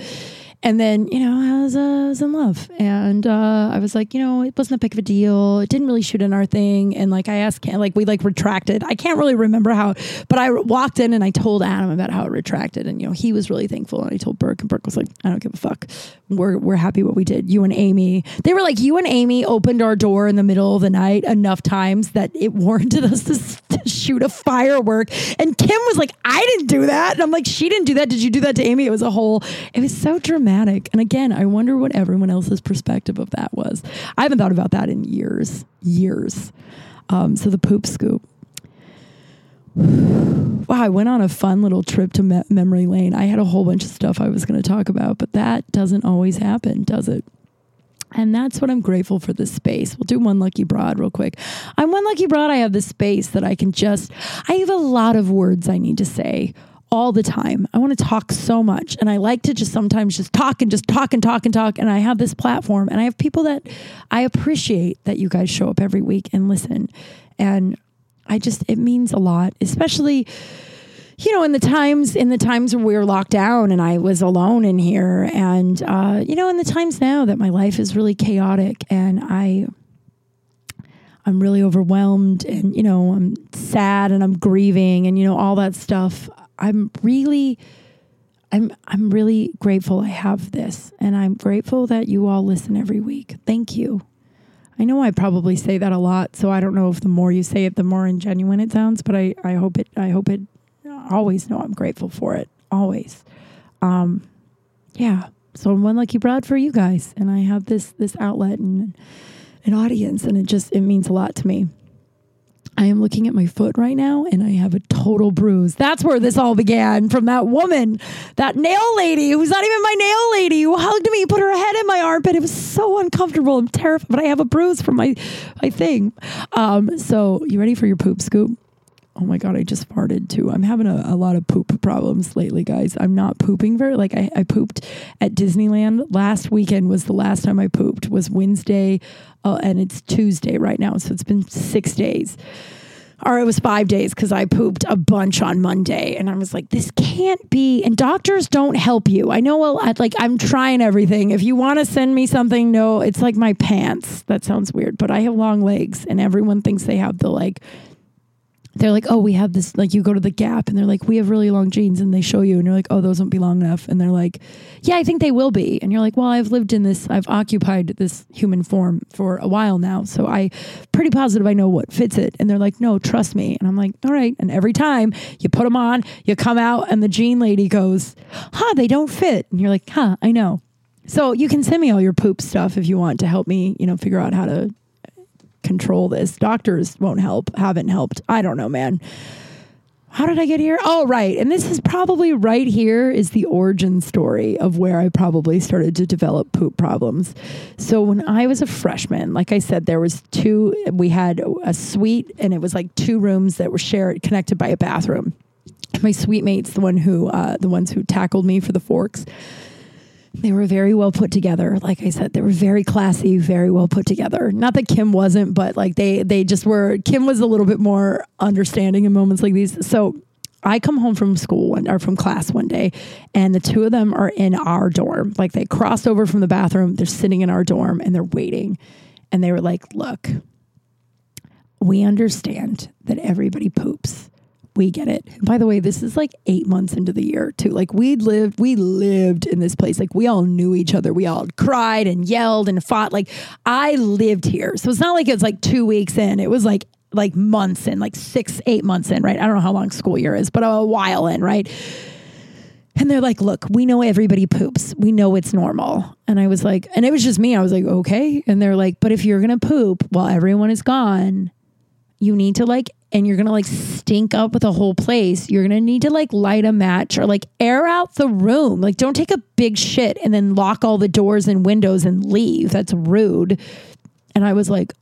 And then, you know, I was, uh, was in love. And uh, I was like, you know, it wasn't a big of a deal. It didn't really shoot in our thing. And like, I asked, like, we like retracted. I can't really remember how, but I walked in and I told Adam about how it retracted. And, you know, he was really thankful. And I told Burke, and Burke was like, I don't give a fuck. We're, we're happy what we did. You and Amy, they were like, you and Amy opened our door in the middle of the night enough times that it warranted us to, to shoot a firework. And Kim was like, I didn't do that. And I'm like, she didn't do that. Did you do that to Amy? It was a whole, it was so dramatic dramatic. And again, I wonder what everyone else's perspective of that was. I haven't thought about that in years, years. Um, so the poop scoop. *sighs* Wow, I went on a fun little trip to me- memory lane. I had a whole bunch of stuff I was going to talk about, but that doesn't always happen, does it? And that's what I'm grateful for this space. We'll do one lucky broad real quick. I'm one lucky broad. I have this space that I can just, I have a lot of words I need to say all the time. I want to talk so much. And I like to just sometimes just talk and just talk and talk and talk. And I have this platform and I have people that I appreciate that you guys show up every week and listen. And I just, it means a lot, especially you know, in the times in the times where we were locked down and I was alone in here, and uh, you know, in the times now that my life is really chaotic and I I'm really overwhelmed and you know I'm sad and I'm grieving and you know all that stuff. I'm really I'm I'm really grateful I have this and I'm grateful that you all listen every week. Thank you. I know I probably say that a lot, so I don't know if the more you say it the more ingenuine it sounds, but I I hope it I hope it always know I'm grateful for it. Always. Um yeah. So I'm one lucky broad for you guys and I have this this outlet and an audience and it just it means a lot to me. I am looking at my foot right now and I have a total bruise. That's where this all began from that woman, that nail lady who's not even my nail lady who hugged me, put her head in my armpit. It was so uncomfortable. I'm terrified, but I have a bruise from my, my thing. Um, so, you ready for your poop scoop? Oh my God, I just farted too. I'm having a, a lot of poop problems lately, guys. I'm not pooping very, like I, I pooped at Disneyland. Last weekend was the last time I pooped was Wednesday uh, and it's Tuesday right now. So it's been six days or it was five days because I pooped a bunch on Monday. And I was like, this can't be. And doctors don't help you. I know, well, like, I'm trying everything. If you want to send me something, no, it's like my pants. That sounds weird, but I have long legs and everyone thinks they have the like they're like, oh, we have this. Like, you go to the Gap and they're like, we have really long jeans, and they show you, and you're like, oh, those won't be long enough. And they're like, yeah, I think they will be. And you're like, well, I've lived in this, I've occupied this human form for a while now, so I pretty positive I know what fits it. And they're like, no, trust me. And I'm like, all right. And every time you put them on, you come out, and the jean lady goes, huh, they don't fit. And you're like, huh, I know. So you can send me all your poop stuff if you want to help me, you know, figure out how to control this. Doctors won't help, haven't helped. I don't know, man. How did I get here? Oh, right. And this is probably right here is the origin story of where I probably started to develop poop problems. So when I was a freshman, like I said, there was two, we had a suite and it was like two rooms that were shared, connected by a bathroom. My suite mates, the one who, uh, the ones who tackled me for the forks, they were very well put together. Like I said, they were very classy, very well put together. Not that Kim wasn't, but like they they just were. Kim was a little bit more understanding in moments like these. So I come home from school one, or from class one day, and the two of them are in our dorm. Like they crossed over from the bathroom. They're sitting in our dorm and they're waiting, and they were like, "Look, we understand that everybody poops." We get it. By the way, this is like eight months into the year too. Like we lived, we lived in this place. Like we all knew each other. We all cried and yelled and fought. Like I lived here, so it's not like it was like two weeks in. It was like like months in, like six, eight months in, right? I don't know how long school year is, but a while in, right? And they're like, look, we know everybody poops. We know it's normal. And I was like, and it was just me. I was like, okay. And they're like, but if you're going to poop while everyone is gone, you need to like, and you're to like stink up with the whole place. You're to need to like light a match or like air out the room. Like, don't take a big shit and then lock all the doors and windows and leave. That's rude. And I was like,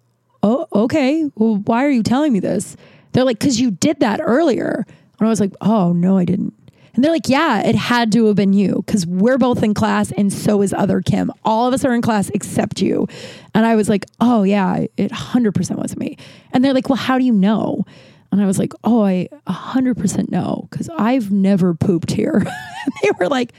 oh, okay. Well, why are you telling me this? They're like, because you did that earlier. And I was like, oh, no, I didn't. And they're like, yeah, it had to have been you because we're both in class and so is other Kim. All of us are in class except you. And I was like, oh, yeah, it 100% was me. And they're like, well, how do you know? And I was like, oh, I 100% know because I've never pooped here. *laughs* they were like,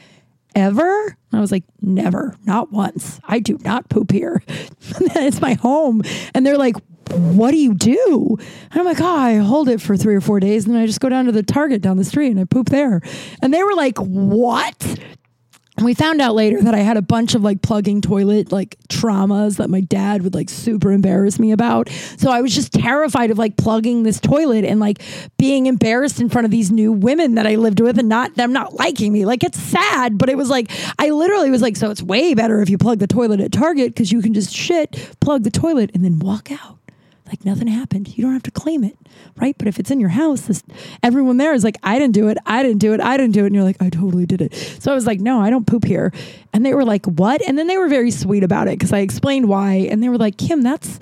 ever? And I was like, never, not once. I do not poop here. *laughs* it's my home. And they're like, what do you do? And I'm like, oh, I hold it for three or four days and then I just go down to the Target down the street and I poop there. And they were like, what? And we found out later that I had a bunch of like plugging toilet like traumas that my dad would like super embarrass me about. So I was just terrified of like plugging this toilet and like being embarrassed in front of these new women that I lived with and not them not liking me. Like it's sad, but it was like I literally was like, so it's way better if you plug the toilet at Target because you can just shit, plug the toilet, and then walk out like nothing happened. You don't have to claim it, right? But if it's in your house, this, everyone there is like, I didn't do it. I didn't do it. I didn't do it. And you're like, I totally did it. So I was like, no, I don't poop here. And they were like, what? And then they were very sweet about it because I explained why. And they were like, Kim, that's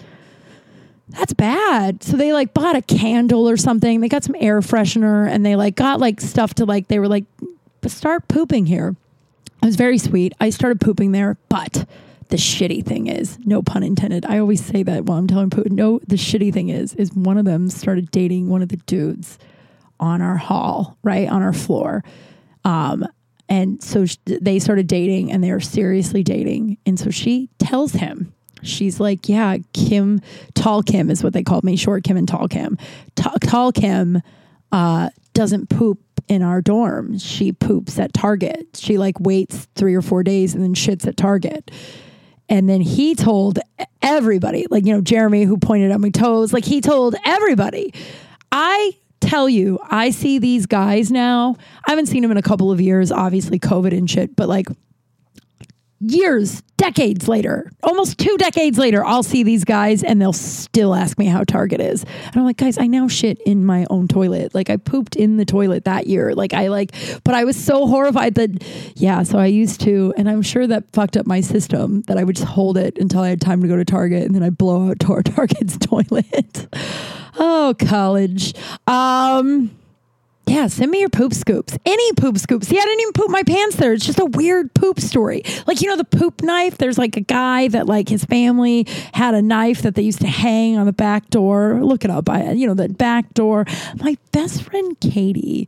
that's bad. So they like bought a candle or something. They got some air freshener and they like got like stuff to like, they were like, start pooping here. It was very sweet. I started pooping there, but the shitty thing is, no pun intended. I always say that while I'm telling Putin. No, the shitty thing is, is one of them started dating one of the dudes on our hall, right on our floor. Um, and so sh- they started dating, and they were seriously dating. And so she tells him, she's like, "Yeah, Kim, tall Kim is what they called me, short Kim and tall Kim. T- tall Kim uh, doesn't poop in our dorm. She poops at Target. She like waits three or four days and then shits at Target." And then he told everybody, like, you know, Jeremy, who pointed out my toes, like, he told everybody. I tell you, I see these guys now. I haven't seen them in a couple of years, obviously, COVID and shit, but like, years, decades later, almost two decades later, I'll see these guys and they'll still ask me how Target is. And I'm like, guys, I now shit in my own toilet. Like I pooped in the toilet that year. Like I like, but I was so horrified that, yeah, so I used to, and I'm sure that fucked up my system that I would just hold it until I had time to go to Target and then I blow out *laughs* Target's toilet. *laughs* oh, college. Um, yeah, send me your poop scoops. Any poop scoops. See, I didn't even poop my pants there. It's just a weird poop story. Like, you know, the poop knife? There's like a guy that, like, his family had a knife that they used to hang on the back door. Look it up. I, you know, the back door. My best friend, Katie,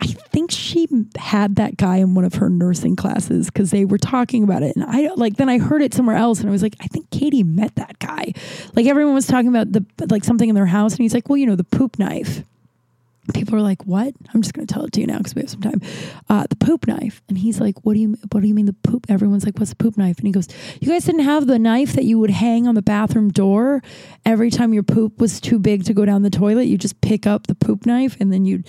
I think she had that guy in one of her nursing classes because they were talking about it. And I like, then I heard it somewhere else and I was like, I think Katie met that guy. Like, everyone was talking about the, like, something in their house. And he's like, well, you know, the poop knife people are like, "What?" I'm just going to tell it to you now because we have some time. Uh, the poop knife, and he's like, "What do you? What do you mean the poop?" Everyone's like, "What's the poop knife?" And he goes, "You guys didn't have the knife that you would hang on the bathroom door every time your poop was too big to go down the toilet. You just pick up the poop knife and then you'd."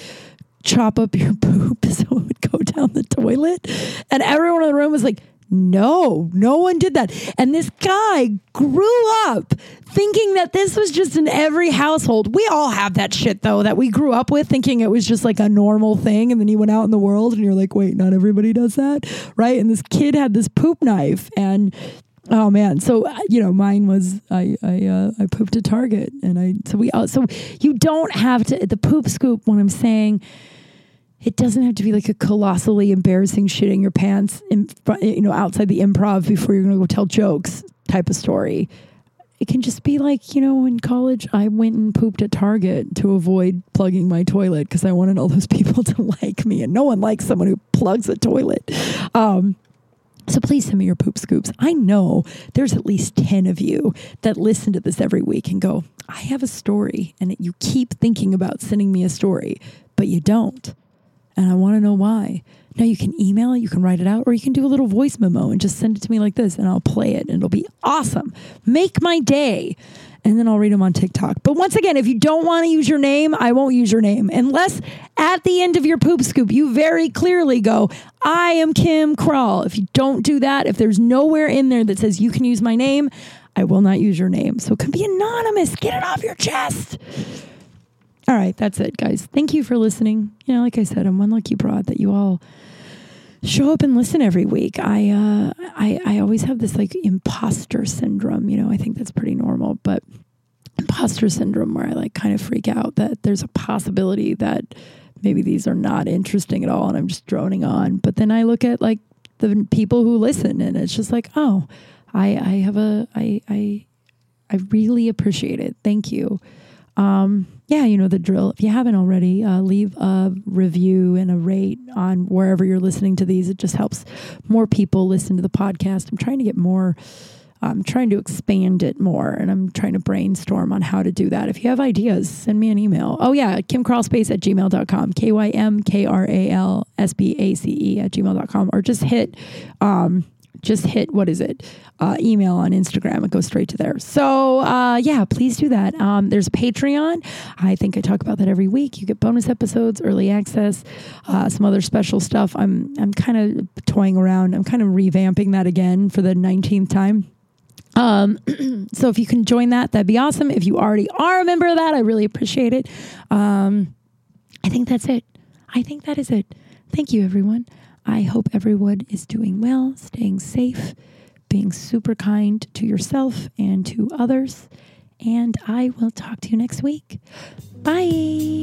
Chop up your *laughs* poop so it would go down the toilet. And everyone in the room was like, no, no one did that. And this guy grew up thinking that this was just in every household. We all have that shit though that we grew up with thinking it was just like a normal thing and then you went out in the world and you're like, "Wait, not everybody does that." Right? And this kid had this poop knife and Oh man, so uh, you know, mine was I I uh, I pooped at Target, and I so we uh, so you don't have to the poop scoop. When I'm saying it doesn't have to be like a colossally embarrassing shitting your pants in front, you know, outside the improv before you're going to go tell jokes type of story. It can just be like, you know, in college, I went and pooped at Target to avoid plugging my toilet because I wanted all those *laughs* people to like me. And no one likes someone who plugs a toilet. Um, so please send me your poop scoops. I know there's at least 10 of you that listen to this every week and go, I have a story. And you keep thinking about sending me a story but you don't. And I want to know why. Now you can email it, you can write it out, or you can do a little voice memo and just send it to me like this, and I'll play it, and it'll be awesome. Make my day. And then I'll read them on TikTok. But once again, if you don't want to use your name, I won't use your name unless at the end of your poop scoop, you very clearly go, I am Kim Crawl. If you don't do that, if there's nowhere in there that says you can use my name, I will not use your name. So it can be anonymous. Get it off your chest. All right, that's it, guys. Thank you for listening. You know, like I said, I'm one lucky broad that you all show up and listen every week. I uh, I I always have this like imposter syndrome. You know, I think that's pretty normal, but imposter syndrome where I like kind of freak out that there's a possibility that maybe these are not interesting at all, and I'm just droning on. But then I look at like the people who listen, and it's just like, oh, I I have a I I I really appreciate it. Thank you. Um, yeah, you know the drill. If you haven't already, uh, leave a review and a rate on wherever you're listening to these. It just helps more people listen to the podcast. I'm trying to get more. I'm trying to expand it more and I'm trying to brainstorm on how to do that. If you have ideas, send me an email. Oh, yeah, kimcrawlspace at gmail.com, K Y M K R A L S B A C E at gmail.com, or just hit um, just hit what is it uh, email on instagram it goes straight to there so uh, yeah please do that um, there's patreon i think i talk about that every week you get bonus episodes early access uh, some other special stuff i'm i'm kind of toying around i'm kind of revamping that again for the 19th time um, *clears throat* so if you can join that, that'd be awesome. If you already are a member of that, I really appreciate it. Um, I think that's it. I think that is it. Thank you, everyone. I hope everyone is doing well, staying safe, being super kind to yourself and to others. And I will talk to you next week. Bye.